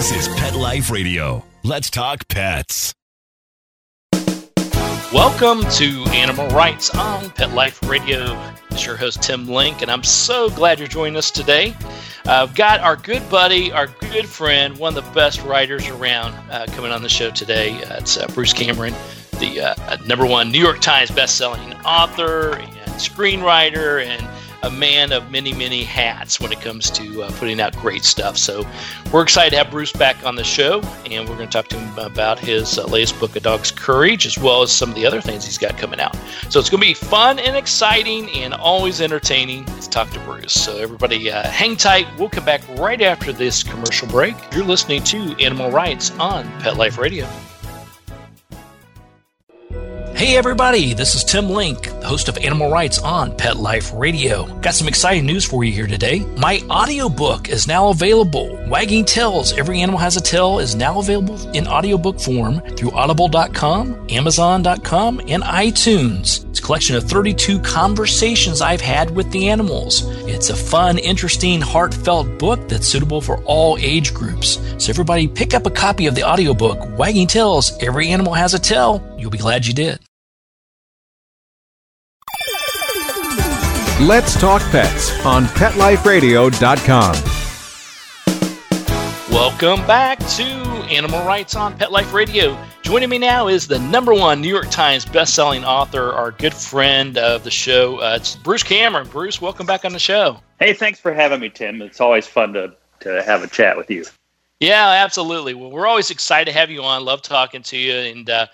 This is Pet Life Radio. Let's talk pets. Welcome to Animal Writes on Pet Life Radio. It's your host, Tim Link, and I'm so glad you're joining us today. I've got our good buddy, our good friend, one of the best writers around uh, coming on the show today. Uh, it's Bruce Cameron, the uh, number one New York Times best-selling author and screenwriter and a man of many, many hats when it comes to uh, putting out great stuff. So we're excited to have Bruce back on the show, and we're going to talk to him about his uh, latest book, A Dog's Courage, as well as some of the other things he's got coming out. So it's going to be fun and exciting and always entertaining to talk to Bruce. So everybody uh, hang tight. We'll come back right after this commercial break. You're listening to Animal Writes on Pet Life Radio. Hey everybody, this is Tim Link, the host of Animal Writes on Pet Life Radio. Got some exciting news for you here today. My audiobook is now available. Wagging Tails, Every Animal Has a Tail is now available in audiobook form through audible.com, amazon.com, and iTunes. It's a collection of 32 conversations I've had with the animals. It's a fun, interesting, heartfelt book that's suitable for all age groups. So everybody pick up a copy of the audiobook, Wagging Tails, Every Animal Has a Tail. You'll be glad you did. Let's Talk Pets on PetLifeRadio.com. Welcome back to Animal Writes on Pet Life Radio. Joining me now is the number one New York Times best-selling author, our good friend of the show. Uh, it's Bruce Cameron. Bruce, welcome back on the show. Hey, thanks for having me, Tim. It's always fun to to have a chat with you. Yeah, absolutely. Well, we're always excited to have you on. Love talking to you, and uh,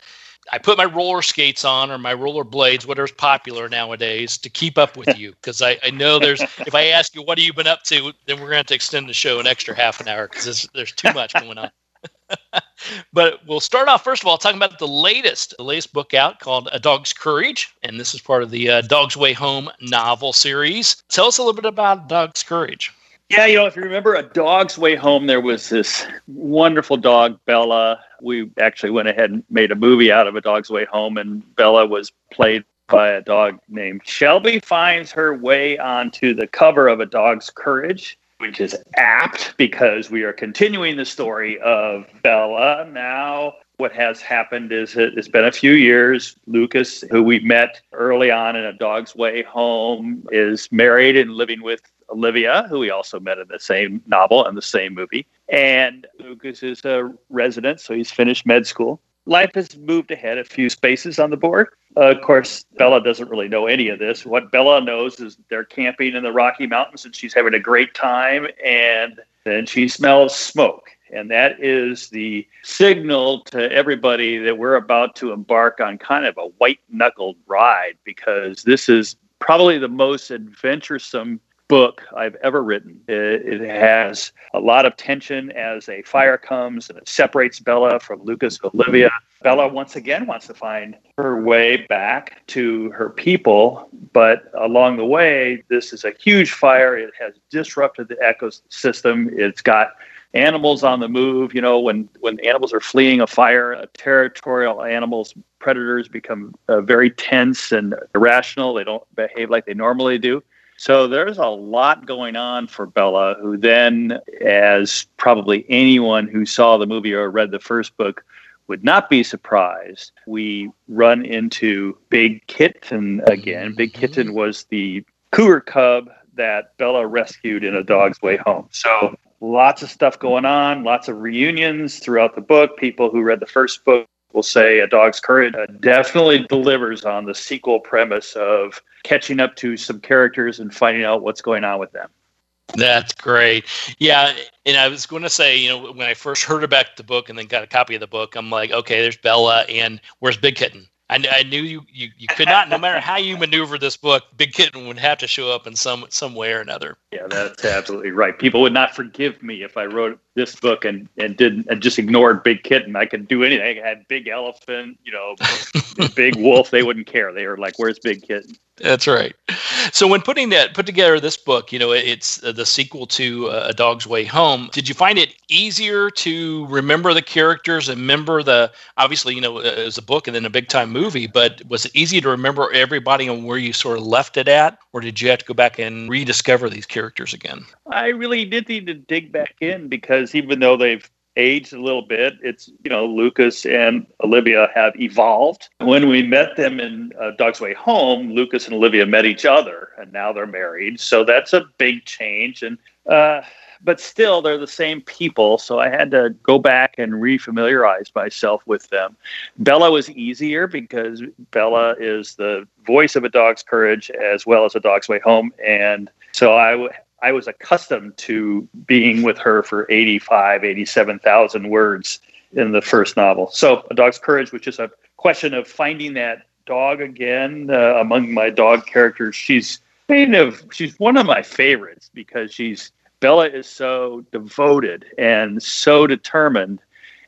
I put my roller skates on or my roller blades, whatever's popular nowadays, to keep up with you. Because I, I know there's, if I ask you, what have you been up to, then we're going to have to extend the show an extra half an hour because there's, there's too much going on. but we'll start off, first of all, talking about the latest, the latest book out called A Dog's Courage. And this is part of the uh, Dog's Way Home novel series. Tell us a little bit about Dog's Courage. Yeah, you know, if you remember A Dog's Way Home, there was this wonderful dog, Bella. We actually went ahead and made a movie out of A Dog's Way Home, and Bella was played by a dog named Shelby. Finds her way onto the cover of A Dog's Courage, which is apt because we are continuing the story of Bella. Now, what has happened is it, it's been a few years. Lucas, who we met early on in A Dog's Way Home, is married and living with Olivia, who we also met in the same novel and the same movie. And Lucas is a resident, so he's finished med school. Life has moved ahead a few spaces on the board. Uh, of course, Bella doesn't really know any of this. What Bella knows is they're camping in the Rocky Mountains and she's having a great time. And then she smells smoke. And that is the signal to everybody that we're about to embark on kind of a white knuckled ride because this is probably the most adventuresome book I've ever written. It, it, has a lot of tension as a fire comes and it separates Bella from Lucas and Olivia. Bella once again wants to find her way back to her people, but along the way, this is a huge fire. It has disrupted the ecosystem. It's got animals on the move. You know, when when animals are fleeing a fire, territorial animals, predators become uh, very tense and irrational. They don't behave like they normally do. So there's a lot going on for Bella, who then, as probably anyone who saw the movie or read the first book would not be surprised, we run into Big Kitten again. Big mm-hmm. Kitten was the cougar cub that Bella rescued in A Dog's Way Home. So lots of stuff going on, lots of reunions throughout the book. People who read the first book will say A Dog's Courage uh, definitely delivers on the sequel premise of catching up to some characters and finding out what's going on with them. That's great. Yeah, and I was going to say, you know, when I first heard about the book and then got a copy of the book, I'm like, okay, there's Bella, and where's Big Kitten? I, I knew you, you you could not, no matter how you maneuver this book, Big Kitten would have to show up in some some way or another. Yeah, that's absolutely right. People would not forgive me if I wrote this book and and didn't and just ignored Big Kitten. I could do anything. I had Big Elephant, you know, Big Wolf. They wouldn't care. They were like, "Where's Big Kitten?" That's right. So when putting that put together this book, you know, it's the sequel to uh, A Dog's Way Home. Did you find it easier to remember the characters and remember the obviously, you know, as a book and then a big time movie, but was it easy to remember everybody and where you sort of left it at or did you have to go back and rediscover these characters again? I really did need to dig back in because even though they've aged a little bit. It's, you know, Lucas and Olivia have evolved. When we met them in uh, Dog's Way Home, Lucas and Olivia met each other and now they're married. So that's a big change. And, uh, but still they're the same people so i had to go back and refamiliarize myself with them bella was easier because bella is the voice of a dog's courage as well as a dog's way home and so i I was accustomed to being with her for 85, 87,000 words in the first novel. So, A Dog's Courage, which is a question of finding that dog again uh, among my dog characters. She's kind of she's one of my favorites because she's Bella is so devoted and so determined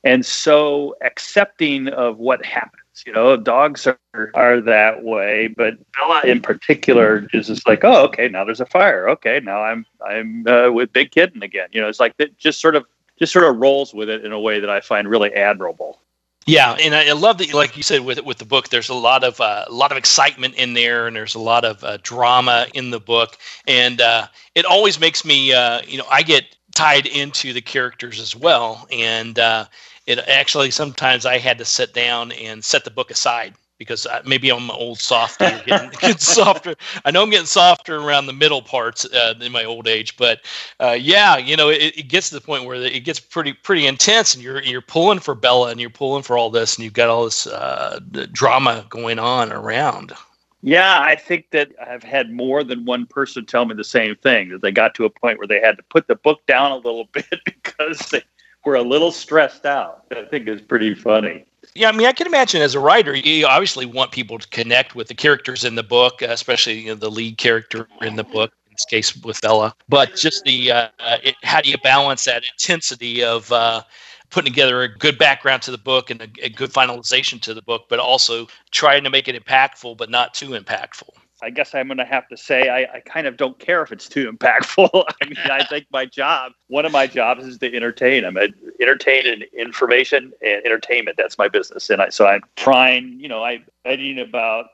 and so accepting of what happens. You know, dogs are, are that way, but Bella in particular is just like, oh, okay, now there's a fire. Okay, now I'm I'm uh, with Big Kitten again. You know, it's like it just sort of just sort of rolls with it in a way that I find really admirable. Yeah, and I love that, like you said, with with the book, there's a lot of uh, a lot of excitement in there, and there's a lot of uh, drama in the book, and uh, it always makes me, uh, you know, I get tied into the characters as well, and uh, it actually sometimes I had to sit down and set the book aside because I, maybe I'm old softer, getting, getting, softer. I know I'm getting softer around the middle parts uh, in my old age, but uh, yeah, you know, it, it, gets to the point where it gets pretty pretty intense, and you're you're pulling for Bella, and you're pulling for all this, and you've got all this uh, drama going on around. Yeah, I think that I've had more than one person tell me the same thing that they got to a point where they had to put the book down a little bit because they were a little stressed out. I think is pretty funny. Yeah, I mean, I can imagine as a writer, you obviously want people to connect with the characters in the book, especially you know, the lead character in the book. In this case, with Bella. but just the uh, it, how do you balance that intensity of uh, putting together a good background to the book and a, a good finalization to the book, but also trying to make it impactful, but not too impactful? I guess I'm going to have to say I, I, kind of don't care if it's too impactful. I mean, I think my job, one of my jobs is to entertain. I'm a, entertain and information and entertainment. That's my business. And I, so I'm trying, you know, I'm writing about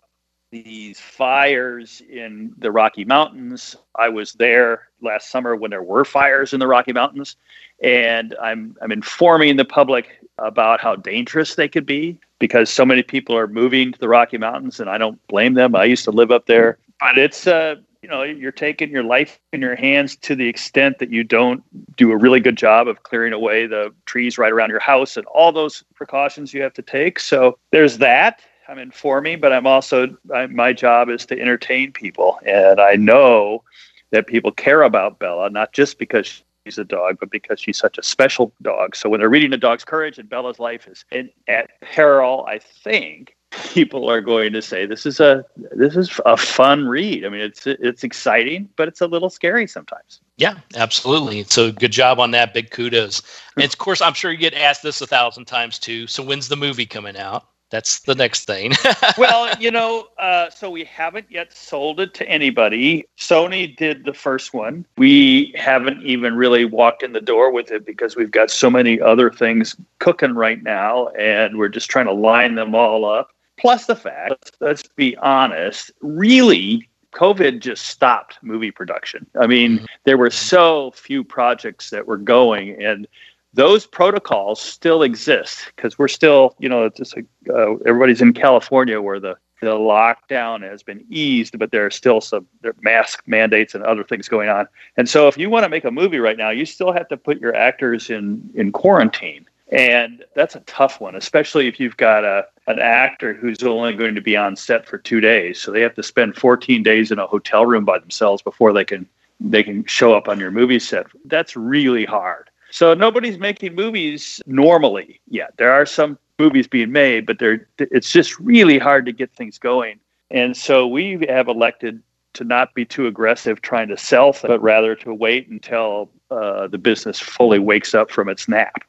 these fires in the Rocky Mountains. I was there last summer when there were fires in the Rocky Mountains, and I'm I'm informing the public about how dangerous they could be because so many people are moving to the Rocky Mountains, and I don't blame them. I used to live up there, but it's uh, you know you're taking your life in your hands to the extent that you don't do a really good job of clearing away the trees right around your house and all those precautions you have to take. So there's that. I'm informing, but I'm also I, my job is to entertain people, and I know that people care about Bella not just because she's a dog, but because she's such a special dog. So when they're reading A Dog's Courage and Bella's life is in, at peril, I think people are going to say this is a this is a fun read. I mean, it's it's exciting, but it's a little scary sometimes. Yeah, absolutely. So good job on that. Big kudos. And of course, I'm sure you get asked this a thousand times too. So when's the movie coming out? That's the next thing. well, you know, uh, so we haven't yet sold it to anybody. Sony did the first one. We haven't even really walked in the door with it because we've got so many other things cooking right now, and we're just trying to line them all up. Plus, the fact, let's be honest, really COVID just stopped movie production. I mean, mm-hmm. there were so few projects that were going, and those protocols still exist because we're still, you know, just uh, everybody's in California where the the lockdown has been eased, but there are still some mask mandates and other things going on. And so, if you want to make a movie right now, you still have to put your actors in in quarantine, and that's a tough one, especially if you've got a an actor who's only going to be on set for two days, so they have to spend 14 days in a hotel room by themselves before they can they can show up on your movie set. That's really hard. So nobody's making movies normally yet. There are some movies being made, but they're it's just really hard to get things going. And so we have elected to not be too aggressive trying to sell, things, but rather to wait until uh, the business fully wakes up from its nap.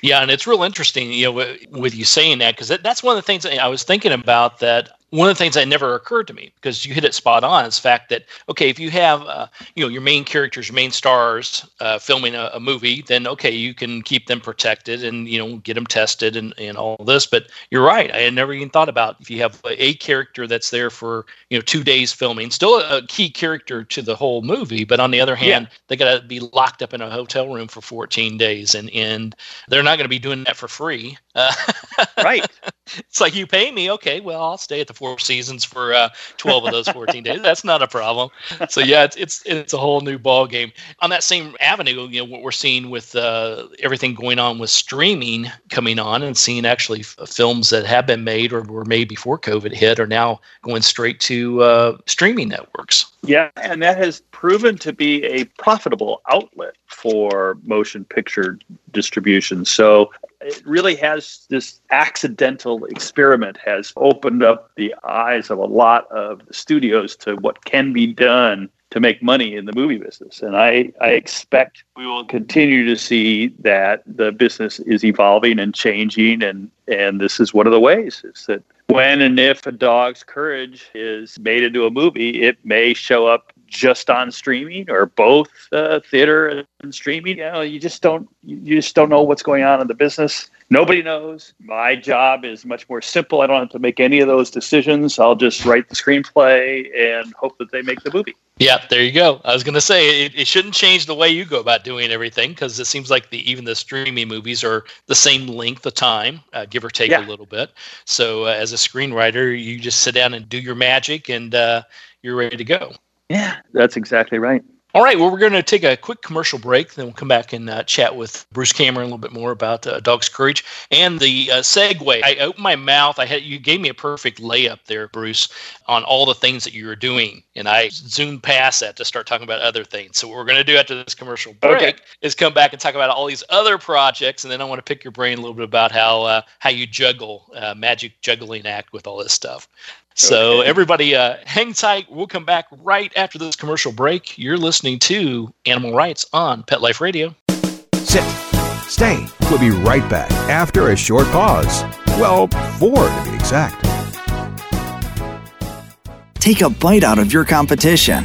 Yeah, and it's real interesting, you know, with you saying that because that's one of the things I was thinking about. That one of the things that never occurred to me because you hit it spot on is the fact that okay if you have uh, you know your main characters your main stars uh, filming a, a, movie then okay you can keep them protected and you know get them tested and, and all this but you're right i had never even thought about if you have a, character that's there for you know two days filming still a, a key character to the whole movie but on the other hand yeah. they got to be locked up in a hotel room for 14 days and and they're not going to be doing that for free uh, right it's like you pay me okay well i'll stay at the four seasons for uh, 12 of those 14 days. That's not a problem. So yeah, it's, it's it's a whole new ball game. On that same avenue, you know what we're seeing with uh, everything going on with streaming coming on, and seeing actually f- films that have been made or were made before COVID hit are now going straight to uh, streaming networks. Yeah, and that has proven to be a profitable outlet for motion picture distribution. So it really has this accidental experiment has opened up the eyes of a lot of studios to what can be done to make money in the movie business. And I, I expect we will continue to see that the business is evolving and changing and, and this is one of the ways is that when and if a dog's courage is made into a movie, it may show up just on streaming or both uh, theater and streaming. You know, you just don't you just don't know what's going on in the business. Nobody knows. My job is much more simple. I don't have to make any of those decisions. I'll just write the screenplay and hope that they make the movie. Yeah, there you go. I was going to say it, it, shouldn't change the way you go about doing everything because it seems like the even the streaming movies are the same length of time, uh, give or take yeah. a little bit. So uh, as a screenwriter, you just sit down and do your magic, and uh, you're ready to go. Yeah, that's exactly right. All right, well, we're going to take a quick commercial break. Then we'll come back and uh, chat with Bruce Cameron a little bit more about uh, Dog's Courage and the uh, segue. I opened my mouth. I had you gave me a perfect layup there, Bruce, on all the things that you were doing, and I zoomed past that to start talking about other things. So what we're going to do after this commercial break okay. is come back and talk about all these other projects, and then I want to pick your brain a little bit about how uh, how you juggle uh, magic juggling act with all this stuff. So okay. everybody, uh, hang tight. We'll come back right after this commercial break. You're listening to Animal Writes on Pet Life Radio. Sit. Stay. We'll be right back after a short pause. Well, four to be exact. Take a bite out of your competition.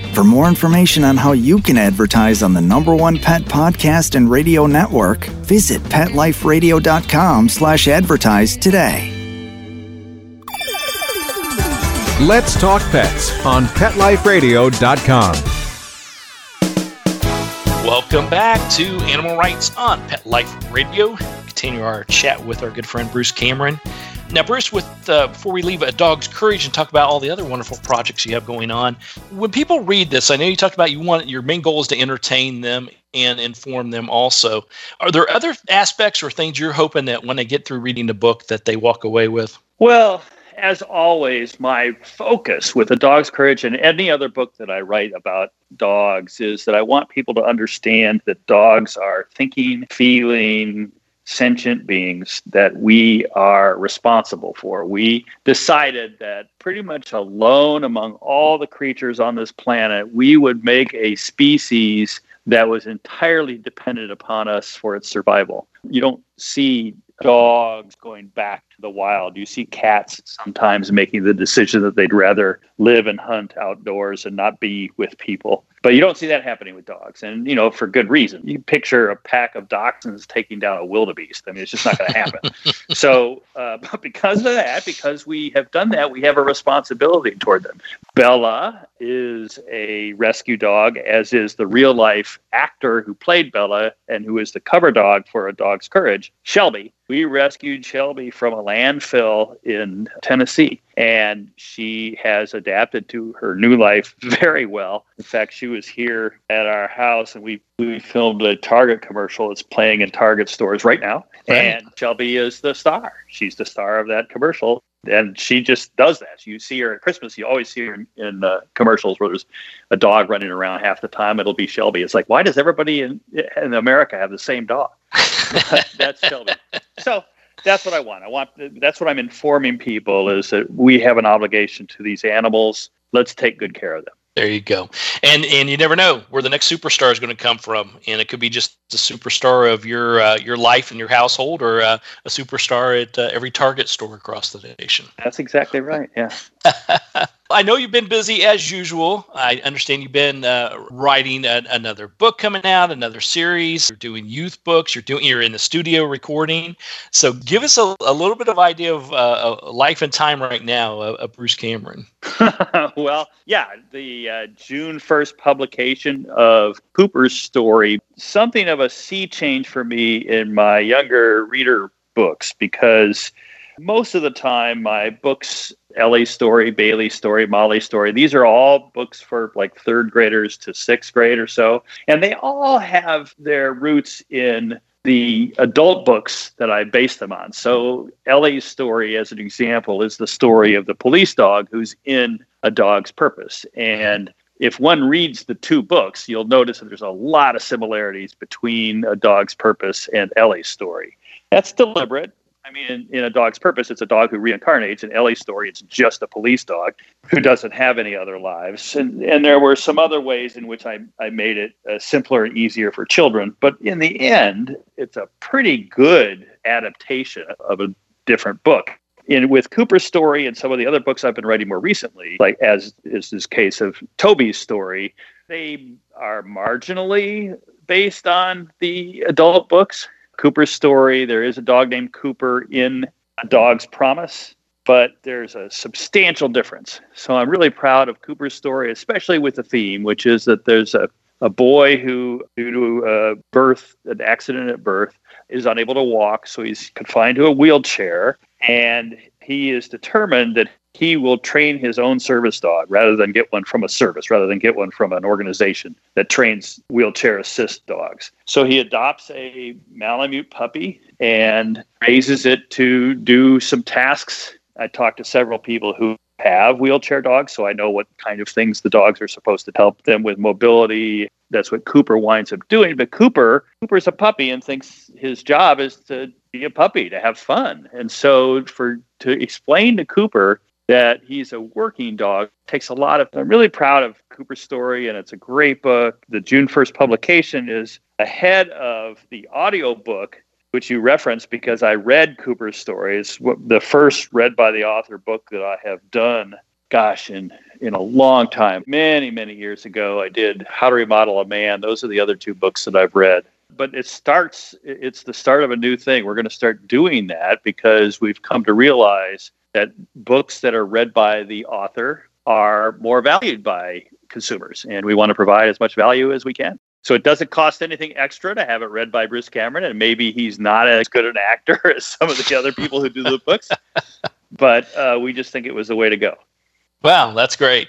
For more information on how you can advertise on the number one pet podcast and radio network, visit petliferadio.com slash advertise today. Let's talk pets on petliferadio.com. Welcome back to Animal Writes on Pet Life Radio. Continue our chat with our good friend Bruce Cameron. Now, Bruce, with uh, before we leave a dog's courage and talk about all the other wonderful projects you have going on, when people read this, I know you talked about you want your main goal is to entertain them and inform them. Also, are there other aspects or things you're hoping that when they get through reading the book that they walk away with? Well, as always, my focus with a dog's courage and any other book that I write about dogs is that I want people to understand that dogs are thinking, feeling, sentient beings that we are responsible for. We decided that pretty much alone among all the creatures on this planet, we would make a species that was entirely dependent upon us for its survival. You don't see dogs going back the wild. You see cats sometimes making the decision that they'd rather live and hunt outdoors and not be with people. But you don't see that happening with dogs, and you know for good reason. You picture a pack of dachshunds taking down a wildebeest. I mean, it's just not going to happen. so, uh, but because of that, because we have done that, we have a responsibility toward them. Bella is a rescue dog, as is the real life actor who played Bella and who is the cover dog for A Dog's Courage, Shelby. We rescued Shelby from a landfill in Tennessee and she has adapted to her new life very well. In fact, she was here at our house, and we we filmed a Target commercial. It's playing in Target stores right now, right. and Shelby is the star. She's the star of that commercial. and she just does that. You see her at Christmas. You always see her in, in uh, commercials where there's a dog running around. Half the time, it'll be Shelby. It's like, why does everybody in in America have the same dog? that's Shelby. So that's what I want. I want. That's what I'm informing people is that we have an obligation to these animals. Let's take good care of them. There you go. And and you never know where the next superstar is going to come from, and it could be just the superstar of your uh, your life and your household, or uh, a superstar at uh, every Target store across the nation. That's exactly right. Yeah. I know you've been busy as usual. I understand you've been uh, writing a, another book coming out, another series. You're doing youth books. You're doing. You're in the studio recording. So give us a, a little bit of idea of uh, life and time right now of Bruce Cameron. well, yeah, the uh, June first publication of Cooper's story, something of a sea change for me in my younger reader books because most of the time my books Ellie's story, Bailey's story, Molly's story. These are all books for like third graders to sixth grade or so. And they all have their roots in the adult books that I base them on. So Ellie's story, as an example, is the story of the police dog who's in A Dog's Purpose. And if one reads the two books, you'll notice that there's a lot of similarities between A Dog's Purpose and Ellie's story. That's deliberate. I mean, in, in, a dog's purpose, it's a dog who reincarnates. In Ellie's story, it's just a police dog who doesn't have any other lives. And, and there were some other ways in which I, I made it uh, simpler and easier for children. But in the end, it's a pretty good adaptation of a different book. In with Cooper's story and some of the other books I've been writing more recently, like as is this case of Toby's story, they are marginally based on the adult books Cooper's story. There is a dog named Cooper in A Dog's Promise, but there's a substantial difference. So I'm really proud of Cooper's story, especially with the theme, which is that there's a, a boy who, due to a birth, an accident at birth, is unable to walk. So he's confined to a wheelchair. And he is determined that he will train his own service dog rather than get one from a service, rather than get one from an organization that trains wheelchair assist dogs. So he adopts a Malamute puppy and raises it to do some tasks. I talked to several people who have wheelchair dogs, so I know what kind of things the dogs are supposed to help them with mobility. That's what Cooper winds up doing. But Cooper, Cooper's a puppy and thinks his job is to be a puppy, to have fun. And so for to explain to Cooper that he's a working dog takes a lot of i'm really proud of cooper's story and it's a great book. The june 1st publication is ahead of the audio book which you referenced because i read cooper's story. It's the first read by the author book that i have done gosh in in a long time. Many many years ago i did how to remodel a man. Those are the other two books that i've read. But it starts it's the start of a new thing. We're going to start doing that because we've come to realize that books that are read by the author are more valued by consumers, and we want to provide as much value as we can. So it doesn't cost anything extra to have it read by Bruce Cameron, and maybe he's not as good an actor as some of the other people who do the books, but uh, we just think it was the way to go. Wow, that's great.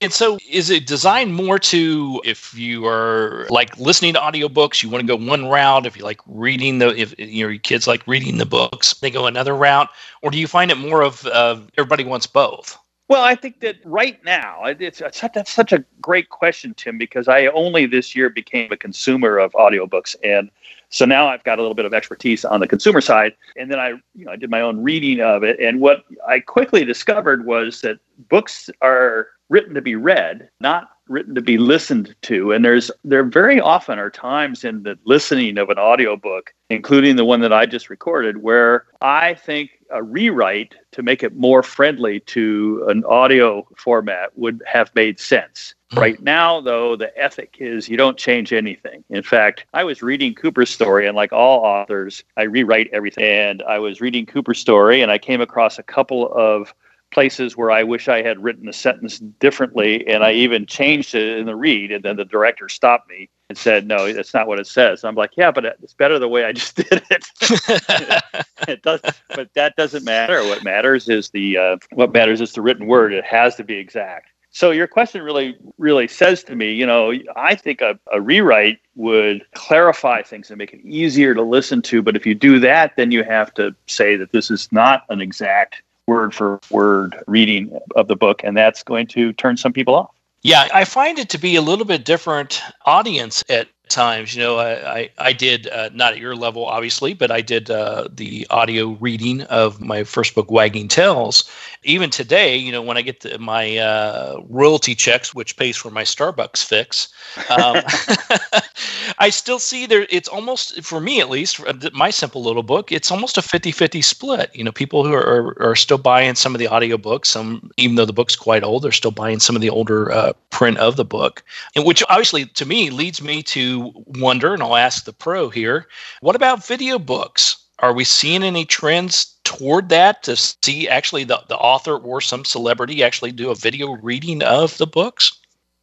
And so is it designed more to if you are like listening to audiobooks, you want to go one route, if you like reading the if your kids like reading the books, they go another route, or do you find it more of uh, everybody wants both? Well, I think that right now, it's, it's that's such a great question, Tim, because I only this year became a consumer of audiobooks. And so now I've got a little bit of expertise on the consumer side. And then I, you know, I did my own reading of it. And what I quickly discovered was that books are written to be read, not written to be listened to. And there's there very often are times in the listening of an audiobook, including the one that I just recorded, where I think a rewrite to make it more friendly to an audio format would have made sense. Hmm. Right now, though, the ethic is you don't change anything. In fact, I was reading Cooper's story, and like all authors, I rewrite everything. And I was reading Cooper's story, and I came across a couple of places where I wish I had written a sentence differently, and I even changed it in the read, and then the director stopped me and said, "No, that's not what it says." I'm like, "Yeah, but it's better the way I just did it." it does, but that doesn't matter. What matters is the uh, what matters is the written word. It has to be exact. So your question really, really says to me, you know, I think a, a, rewrite would clarify things and make it easier to listen to. But if you do that, then you have to say that this is not an exact word for word reading of the book, and that's going to turn some people off. Yeah, I find it to be a little bit different audience at times. You know, I, I, I did, uh, not at your level, obviously, but I did uh, the audio reading of my first book, Wagging Tails. Even today, you know, when I get the, my uh, royalty checks, which pays for my Starbucks fix, um, I still see there, it's almost, for me at least, my simple little book, it's almost a 50 50 split. You know, people who are, are still buying some of the audiobooks, some, even though the book's quite old, they're still buying some of the older uh, print of the book, and which obviously to me leads me to wonder, and I'll ask the pro here what about video books? Are we seeing any trends toward that to see actually the, the author or some celebrity actually do a video reading of the books?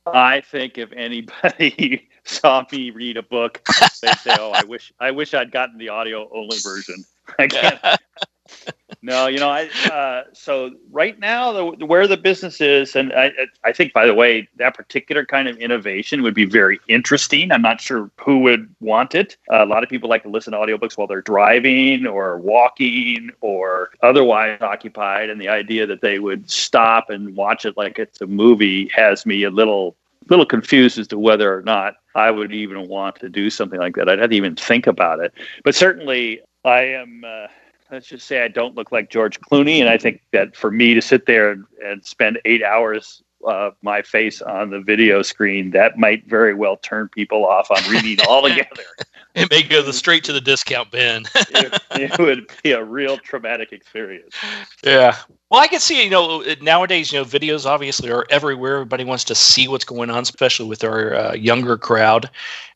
I think if anybody saw me read a book, they'd say, "Oh, I wish I wish I'd gotten the audio only version." I can't no, you know, I uh, so right now the, where the business is, and I, I think by the way that particular kind of innovation would be very interesting. I'm not sure who would want it. Uh, a lot of people like to listen to audiobooks while they're driving or walking or otherwise occupied, and the idea that they would stop and watch it like it's a movie has me a little little confused as to whether or not I would even want to do something like that. I'd have to even think about it. But certainly, I am. Uh, let's just say I don't look like George Clooney, and I think that for me to sit there and, and spend eight hours uh, my face on the video screen, that might very well turn people off on reading altogether. it may go the straight to the discount bin. it, it, would be a real traumatic experience. Yeah. Well, I can see, you know, nowadays, you know, videos obviously are everywhere. Everybody wants to see what's going on, especially with our uh, younger crowd.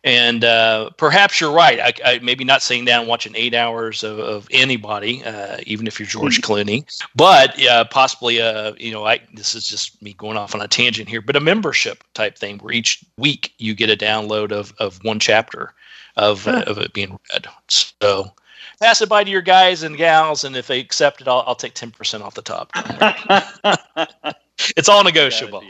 And uh, perhaps you're right. I, I, maybe not sitting down watching eight hours of, of anybody, uh, even if you're George hmm. Clooney, but possibly, uh, you know, I this is just me going off on a tangent here, but a membership type thing where each week you get a download of of one chapter of huh. of it being read. So pass it by to your guys and gals, and if they accept it, I'll, I'll take ten percent off the top. it's all negotiable.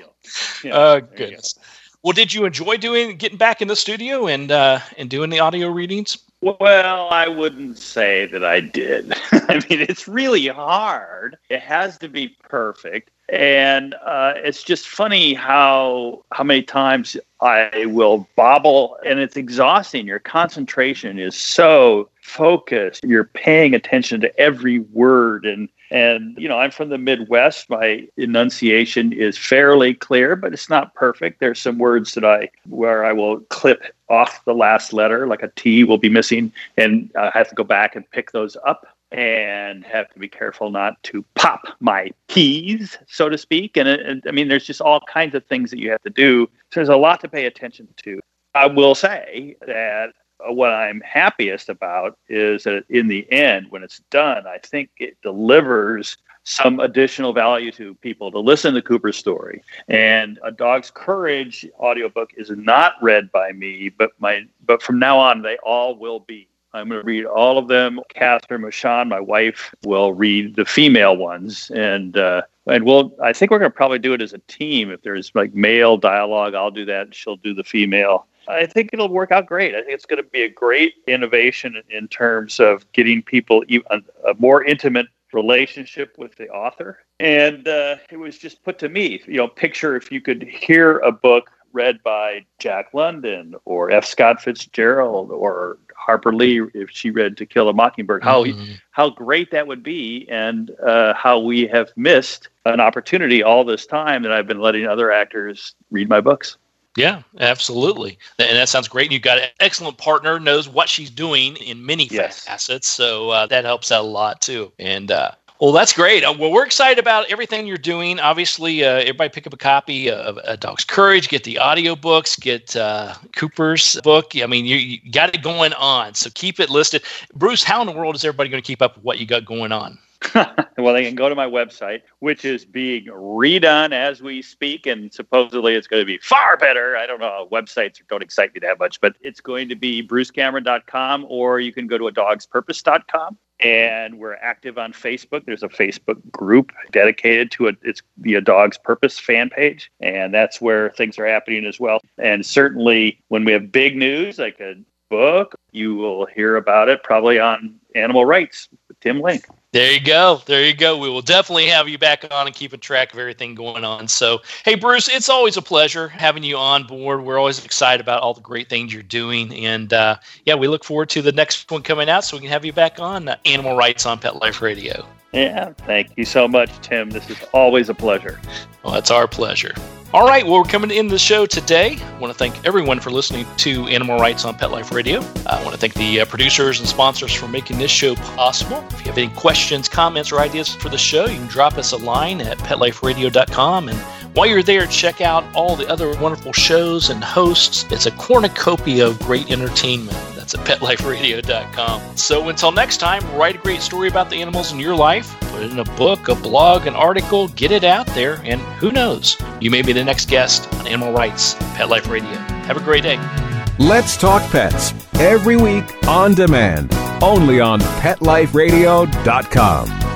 Yeah, oh goodness. Well, did you enjoy doing getting back in the studio and uh, and doing the audio readings? Well, I wouldn't say that I did. I mean, it's really hard. It has to be perfect, and uh, it's just funny how how many times I will bobble, and it's exhausting. Your concentration is so focused. You're paying attention to every word and and, you know, I'm from the Midwest. My enunciation is fairly clear, but it's not perfect. There's some words that I, where I will clip off the last letter, like a T will be missing, and I have to go back and pick those up and have to be careful not to pop my P's, so to speak. And, and I mean, there's just all kinds of things that you have to do. So there's a lot to pay attention to. I will say that what I'm happiest about is that in the end, when it's done, I think it delivers some additional value to people to listen to Cooper's story. And A Dog's Courage audiobook is not read by me, but my but from now on they all will be. I'm going to read all of them. Cathryn Michon, my wife, will read the female ones, and uh, and we'll. I think we're going to probably do it as a team. If there's like male dialogue, I'll do that, and she'll do the female. I think it'll work out great. I think it's going to be a great innovation in terms of getting people a more intimate relationship with the author. And uh, it was just put to me, you know, picture if you could hear a book read by Jack London or F. Scott Fitzgerald or Harper Lee if she read To Kill a Mockingbird, how mm-hmm. how great that would be, and uh, how we have missed an opportunity all this time that I've been letting other actors read my books. Yeah, absolutely. And that sounds great. You've got an excellent partner, knows what she's doing in many yes. facets. So uh, that helps out a lot too. And uh, well, that's great. Uh, well, we're excited about everything you're doing. Obviously, uh, everybody pick up a copy of A Dog's Courage, get the audiobooks, get uh, Cooper's book. I mean, you, you, got it going on. So keep it listed. Bruce, how in the world is everybody going to keep up with what you got going on? well, they can go to my website, which is being redone as we speak, and supposedly it's going to be far better. I don't know. Websites don't excite me that much, but it's going to be brucecameron.com, or you can go to a dogspurpose.com. And we're active on Facebook. There's a Facebook group dedicated to it. It's the A Dog's Purpose fan page, and that's where things are happening as well. And certainly, when we have big news like a book, you will hear about it probably on Animal Writes with Tim Link. There you go. There you go. We will definitely have you back on and keeping track of everything going on. So, hey, Bruce, it's always a pleasure having you on board. We're always excited about all the great things you're doing. And uh, yeah, we look forward to the next one coming out so we can have you back on uh, Animal Writes on Pet Life Radio. Yeah, thank you so much, Tim. This is always a pleasure. Well, it's our pleasure. All right, well, we're coming to end the show today. I want to thank everyone for listening to Animal Writes on Pet Life Radio. I want to thank the uh, producers and sponsors for making this show possible. If you have any questions, comments, or ideas for the show, you can drop us a line at petliferadio.com. And while you're there, check out all the other wonderful shows and hosts. It's a cornucopia of great entertainment. That's at petliferadio.com. So until next time, write a great story about the animals in your life, put it in a book, a blog, an article, get it out there, and who knows, you may be the next guest on Animal Writes, Pet Life Radio. Have a great day. Let's Talk Pets every week on demand, only on PetLifeRadio.com.